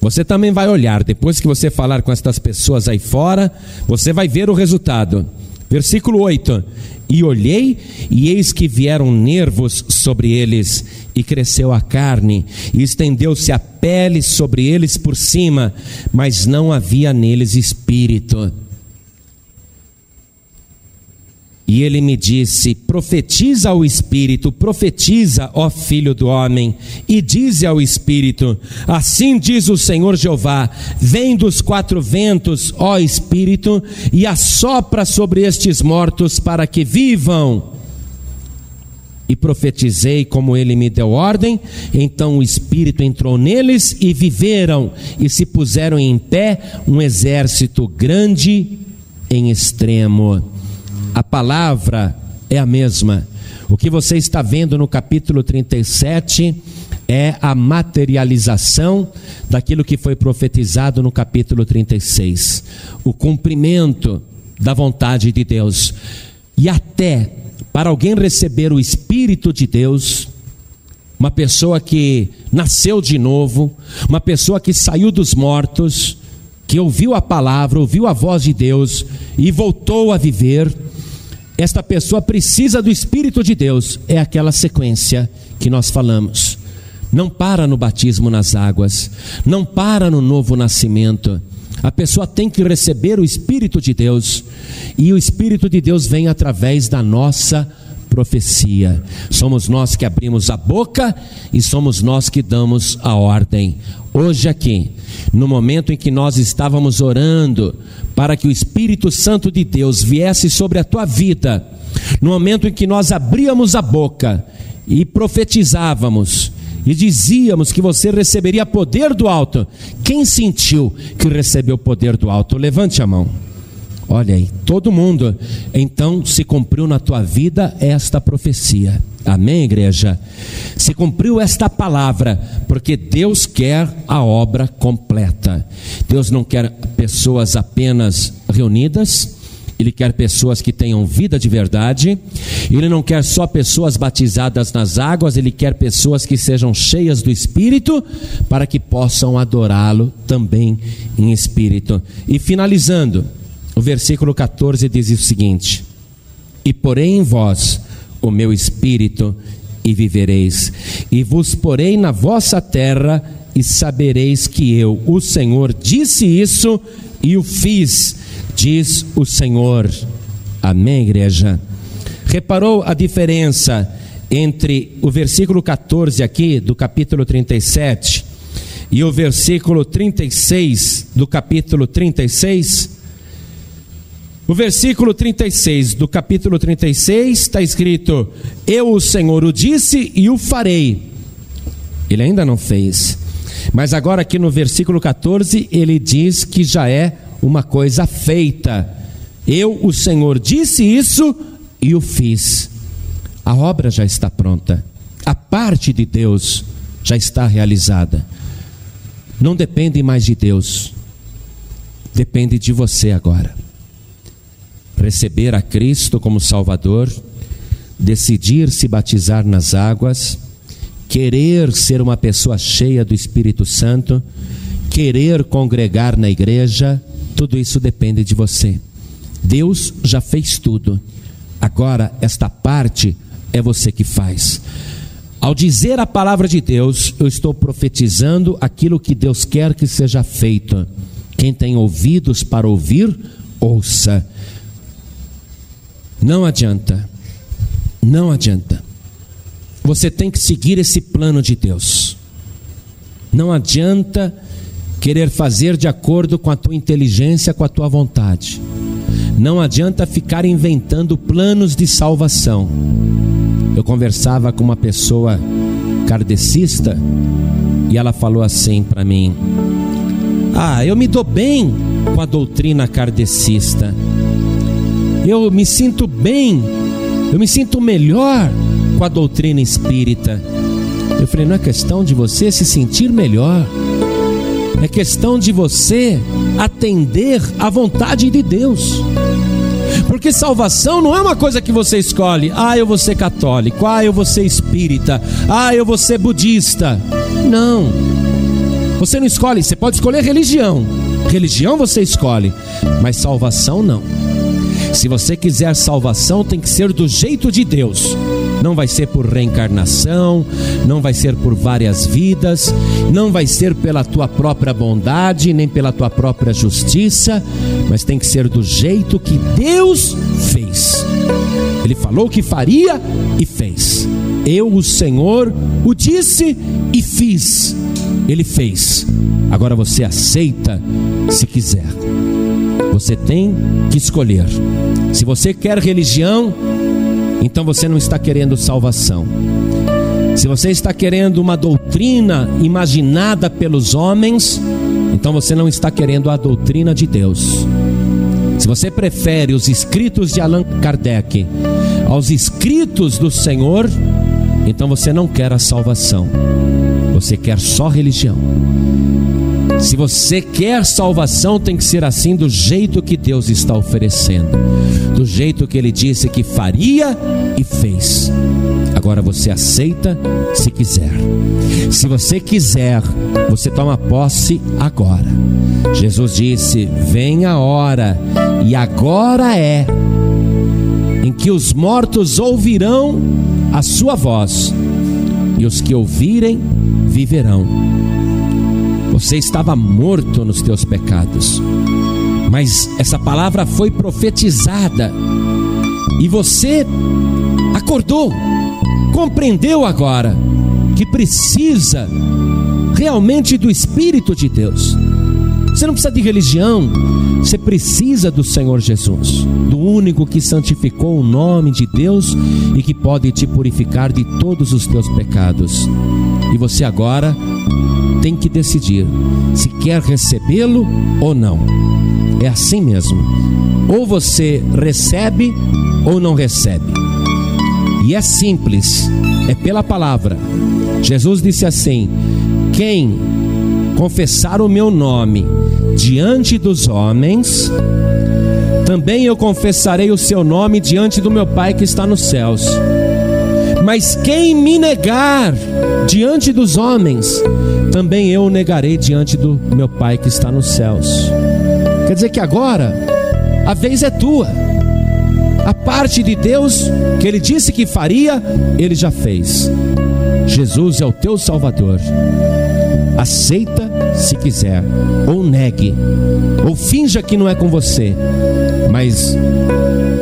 [SPEAKER 1] Você também vai olhar, depois que você falar com estas pessoas aí fora, você vai ver o resultado. Versículo 8: E olhei, e eis que vieram nervos sobre eles, e cresceu a carne, e estendeu-se a pele sobre eles por cima, mas não havia neles espírito. E ele me disse: Profetiza ao Espírito, profetiza, ó filho do homem, e dize ao Espírito: Assim diz o Senhor Jeová: Vem dos quatro ventos, ó Espírito, e assopra sobre estes mortos para que vivam. E profetizei como ele me deu ordem, então o Espírito entrou neles e viveram, e se puseram em pé um exército grande em extremo a palavra é a mesma. O que você está vendo no capítulo 37 é a materialização daquilo que foi profetizado no capítulo 36. O cumprimento da vontade de Deus. E até para alguém receber o Espírito de Deus, uma pessoa que nasceu de novo, uma pessoa que saiu dos mortos, que ouviu a palavra, ouviu a voz de Deus e voltou a viver esta pessoa precisa do Espírito de Deus, é aquela sequência que nós falamos. Não para no batismo nas águas, não para no novo nascimento. A pessoa tem que receber o Espírito de Deus, e o Espírito de Deus vem através da nossa profecia. Somos nós que abrimos a boca e somos nós que damos a ordem. Hoje, aqui, no momento em que nós estávamos orando para que o Espírito Santo de Deus viesse sobre a tua vida, no momento em que nós abríamos a boca e profetizávamos, e dizíamos que você receberia poder do alto. Quem sentiu que recebeu poder do alto? Levante a mão. Olha aí, todo mundo. Então se cumpriu na tua vida esta profecia. Amém, igreja? Se cumpriu esta palavra, porque Deus quer a obra completa. Deus não quer pessoas apenas reunidas, Ele quer pessoas que tenham vida de verdade. Ele não quer só pessoas batizadas nas águas, Ele quer pessoas que sejam cheias do Espírito, para que possam adorá-lo também em espírito. E finalizando, o versículo 14 diz o seguinte: E porém em vós o meu espírito e vivereis. E vos porei na vossa terra e sabereis que eu, o Senhor, disse isso e o fiz, diz o Senhor. Amém, igreja? Reparou a diferença entre o versículo 14 aqui do capítulo 37 e o versículo 36 do capítulo 36? O versículo 36 do capítulo 36 está escrito: Eu, o Senhor, o disse e o farei. Ele ainda não fez. Mas agora, aqui no versículo 14, ele diz que já é uma coisa feita. Eu, o Senhor, disse isso e o fiz. A obra já está pronta. A parte de Deus já está realizada. Não depende mais de Deus, depende de você agora receber a Cristo como Salvador, decidir se batizar nas águas, querer ser uma pessoa cheia do Espírito Santo, querer congregar na igreja, tudo isso depende de você. Deus já fez tudo. Agora, esta parte é você que faz. Ao dizer a palavra de Deus, eu estou profetizando aquilo que Deus quer que seja feito. Quem tem ouvidos para ouvir, ouça. Não adianta, não adianta. Você tem que seguir esse plano de Deus. Não adianta querer fazer de acordo com a tua inteligência, com a tua vontade. Não adianta ficar inventando planos de salvação. Eu conversava com uma pessoa kardecista e ela falou assim para mim: Ah, eu me dou bem com a doutrina kardecista. Eu me sinto bem, eu me sinto melhor com a doutrina espírita. Eu falei: Não é questão de você se sentir melhor, é questão de você atender à vontade de Deus. Porque salvação não é uma coisa que você escolhe. Ah, eu vou ser católico. Ah, eu vou ser espírita. Ah, eu vou ser budista. Não. Você não escolhe. Você pode escolher religião. Religião você escolhe. Mas salvação não. Se você quiser salvação, tem que ser do jeito de Deus. Não vai ser por reencarnação, não vai ser por várias vidas, não vai ser pela tua própria bondade, nem pela tua própria justiça, mas tem que ser do jeito que Deus fez. Ele falou que faria e fez. Eu, o Senhor, o disse e fiz. Ele fez. Agora você aceita se quiser. Você tem que escolher. Se você quer religião, então você não está querendo salvação. Se você está querendo uma doutrina imaginada pelos homens, então você não está querendo a doutrina de Deus. Se você prefere os escritos de Allan Kardec aos escritos do Senhor, então você não quer a salvação, você quer só religião. Se você quer salvação, tem que ser assim, do jeito que Deus está oferecendo, do jeito que Ele disse que faria e fez. Agora você aceita se quiser. Se você quiser, você toma posse agora. Jesus disse: Vem a hora, e agora é, em que os mortos ouvirão a sua voz, e os que ouvirem viverão. Você estava morto nos teus pecados, mas essa palavra foi profetizada e você acordou, compreendeu agora que precisa realmente do Espírito de Deus. Você não precisa de religião, você precisa do Senhor Jesus, do único que santificou o nome de Deus e que pode te purificar de todos os teus pecados. E você agora tem que decidir se quer recebê-lo ou não. É assim mesmo. Ou você recebe ou não recebe. E é simples, é pela palavra. Jesus disse assim: Quem confessar o meu nome diante dos homens, também eu confessarei o seu nome diante do meu Pai que está nos céus. Mas quem me negar diante dos homens, também eu o negarei diante do meu Pai que está nos céus. Quer dizer que agora a vez é tua. A parte de Deus que ele disse que faria, ele já fez. Jesus é o teu Salvador. Aceita se quiser, ou negue, ou finja que não é com você, mas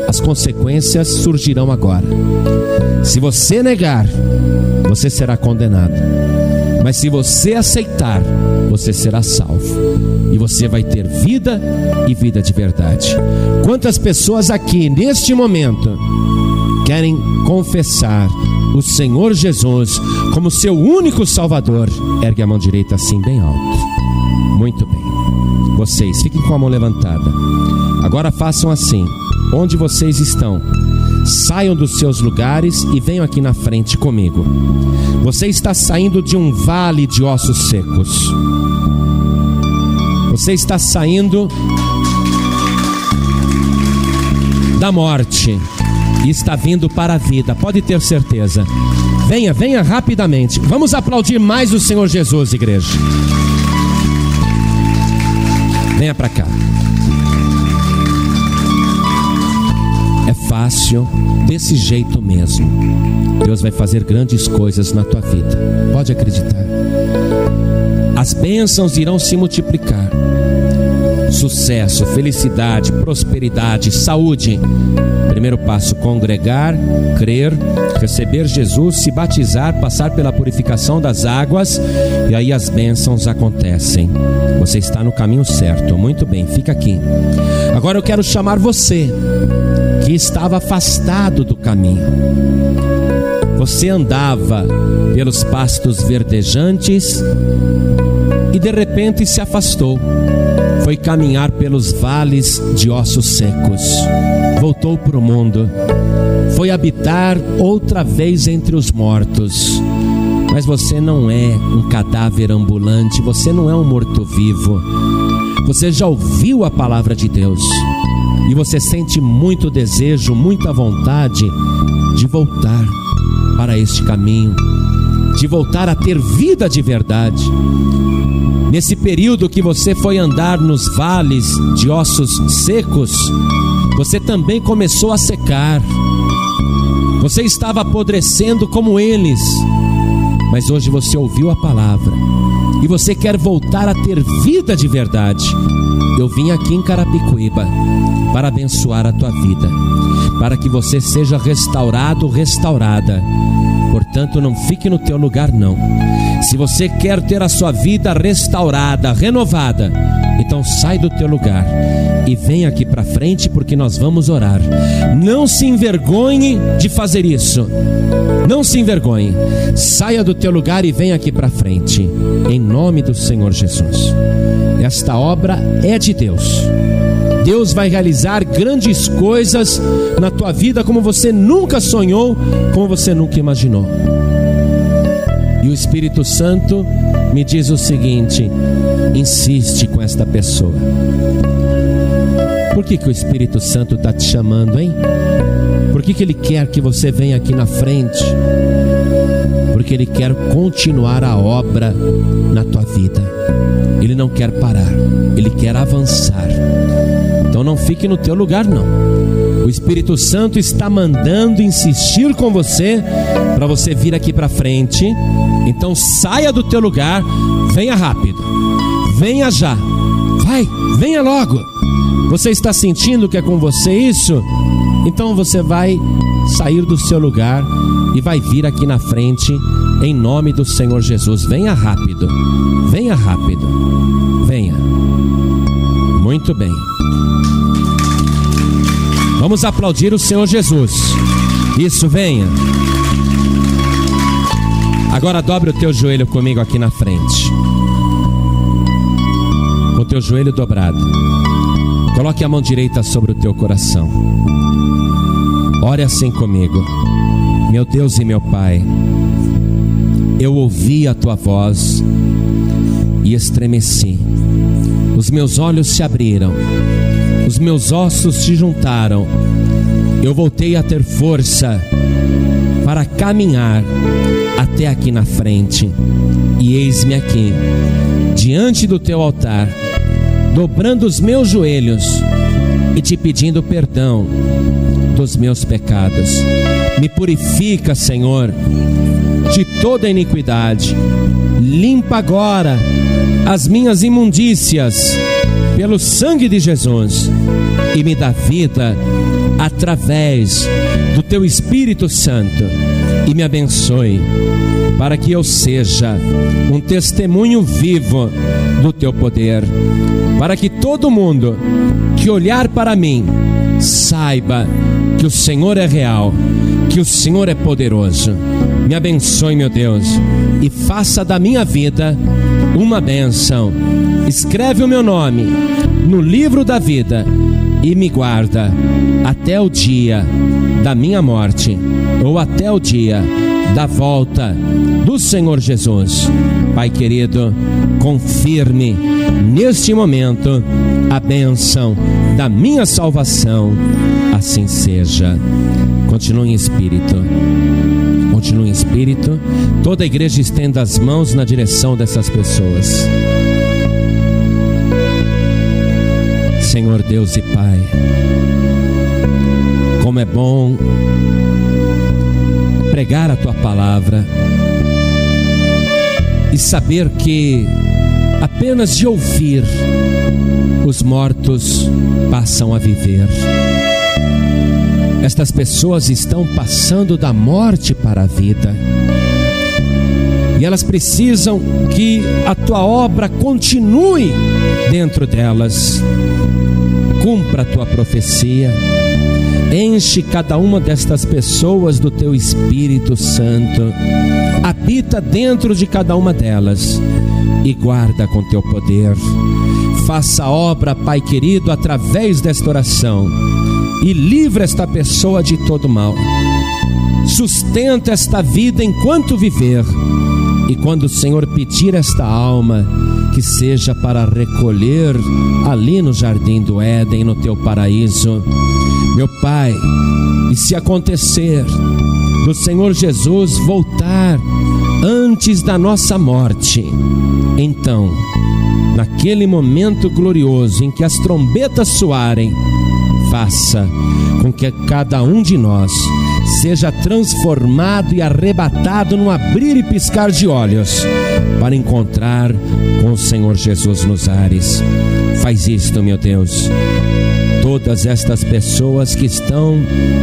[SPEAKER 1] as consequências surgirão agora. Se você negar, você será condenado. Mas se você aceitar, você será salvo. E você vai ter vida e vida de verdade. Quantas pessoas aqui neste momento querem confessar o Senhor Jesus como seu único Salvador? Ergue a mão direita assim bem alto. Muito bem. Vocês fiquem com a mão levantada. Agora façam assim. Onde vocês estão? Saiam dos seus lugares e venham aqui na frente comigo. Você está saindo de um vale de ossos secos. Você está saindo da morte e está vindo para a vida, pode ter certeza. Venha, venha rapidamente. Vamos aplaudir mais o Senhor Jesus, igreja. Venha para cá. É fácil, desse jeito mesmo. Deus vai fazer grandes coisas na tua vida. Pode acreditar. As bênçãos irão se multiplicar. Sucesso, felicidade, prosperidade, saúde. Primeiro passo: congregar, crer, receber Jesus, se batizar, passar pela purificação das águas e aí as bênçãos acontecem. Você está no caminho certo. Muito bem, fica aqui. Agora eu quero chamar você que estava afastado do caminho. Você andava pelos pastos verdejantes e de repente se afastou. Foi caminhar pelos vales de ossos secos. Voltou para o mundo. Foi habitar outra vez entre os mortos. Mas você não é um cadáver ambulante, você não é um morto-vivo. Você já ouviu a palavra de Deus e você sente muito desejo, muita vontade de voltar para este caminho, de voltar a ter vida de verdade. Nesse período que você foi andar nos vales de ossos secos, você também começou a secar. Você estava apodrecendo como eles, mas hoje você ouviu a palavra e você quer voltar a ter vida de verdade. Eu vim aqui em Carapicuíba para abençoar a tua vida, para que você seja restaurado, restaurada. Portanto, não fique no teu lugar não. Se você quer ter a sua vida restaurada, renovada, então sai do teu lugar e vem aqui para frente porque nós vamos orar. Não se envergonhe de fazer isso. Não se envergonhe. Saia do teu lugar e vem aqui para frente. Em nome do Senhor Jesus. Esta obra é de Deus. Deus vai realizar grandes coisas na tua vida como você nunca sonhou, como você nunca imaginou. E o Espírito Santo me diz o seguinte: insiste com esta pessoa. Por que, que o Espírito Santo está te chamando, hein? Por que, que ele quer que você venha aqui na frente? Porque ele quer continuar a obra na tua vida. Ele não quer parar, ele quer avançar. Então não fique no teu lugar não. O Espírito Santo está mandando insistir com você para você vir aqui para frente. Então saia do teu lugar, venha rápido. Venha já. Vai, venha logo. Você está sentindo que é com você isso? Então você vai sair do seu lugar e vai vir aqui na frente em nome do Senhor Jesus. Venha rápido. Venha rápido. Venha. Muito bem. Vamos aplaudir o Senhor Jesus. Isso, venha. Agora dobre o teu joelho comigo aqui na frente. Com o teu joelho dobrado. Coloque a mão direita sobre o teu coração. Ore assim comigo. Meu Deus e meu Pai, eu ouvi a tua voz e estremeci. Os meus olhos se abriram. Os meus ossos se juntaram, eu voltei a ter força para caminhar até aqui na frente, e eis-me aqui, diante do teu altar, dobrando os meus joelhos e te pedindo perdão dos meus pecados. Me purifica, Senhor, de toda iniquidade. Limpa agora as minhas imundícias pelo sangue de Jesus e me dá vida através do teu Espírito Santo e me abençoe para que eu seja um testemunho vivo do teu poder, para que todo mundo que olhar para mim saiba que o Senhor é real, que o Senhor é poderoso. Me abençoe, meu Deus, e faça da minha vida uma bênção. Escreve o meu nome no livro da vida e me guarda até o dia da minha morte ou até o dia da volta do Senhor Jesus. Pai querido, confirme neste momento a bênção da minha salvação. Assim seja. Continue em espírito. Continue em espírito. Toda a igreja estenda as mãos na direção dessas pessoas. Senhor Deus e Pai, como é bom pregar a tua palavra e saber que apenas de ouvir, os mortos passam a viver. Estas pessoas estão passando da morte para a vida. E elas precisam que a tua obra continue dentro delas. Cumpra a tua profecia. Enche cada uma destas pessoas do teu Espírito Santo. Habita dentro de cada uma delas e guarda com teu poder. Faça a obra, Pai querido, através desta oração e livra esta pessoa de todo mal. Sustenta esta vida enquanto viver e quando o Senhor pedir esta alma, que seja para recolher ali no jardim do Éden, no teu paraíso. Meu Pai, e se acontecer do Senhor Jesus voltar antes da nossa morte, então, naquele momento glorioso em que as trombetas soarem, faça com que cada um de nós seja transformado e arrebatado num abrir e piscar de olhos para encontrar com o Senhor Jesus nos ares. Faz isto, meu Deus. Todas estas pessoas que estão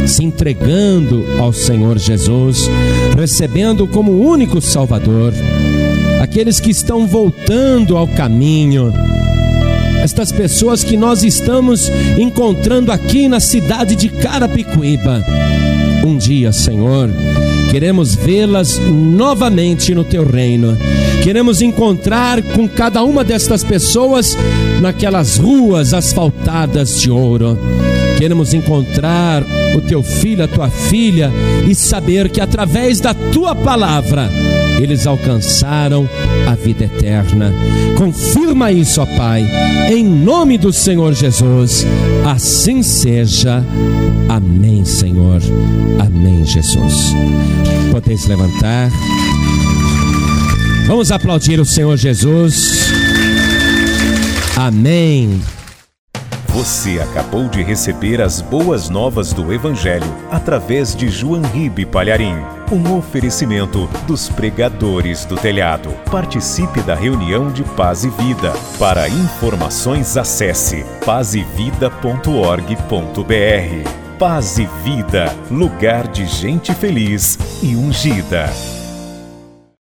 [SPEAKER 1] se entregando ao Senhor Jesus, recebendo como único Salvador, aqueles que estão voltando ao caminho, estas pessoas que nós estamos encontrando aqui na cidade de Carapicuíba. Um dia, Senhor, queremos vê-las novamente no teu reino. Queremos encontrar com cada uma destas pessoas naquelas ruas asfaltadas de ouro. Queremos encontrar o teu filho, a tua filha e saber que através da tua palavra eles alcançaram a vida eterna. Confirma isso, ó Pai, em nome do Senhor Jesus. Assim seja. Amém, Senhor. Amém, Jesus. Podeis levantar. Vamos aplaudir o Senhor Jesus. Amém.
[SPEAKER 2] Você acabou de receber as boas novas do Evangelho através de João Ribe Palharim. Um oferecimento dos pregadores do telhado. Participe da reunião de Paz e Vida. Para informações, acesse pazevida.org.br. Paz e Vida, lugar de gente feliz e ungida.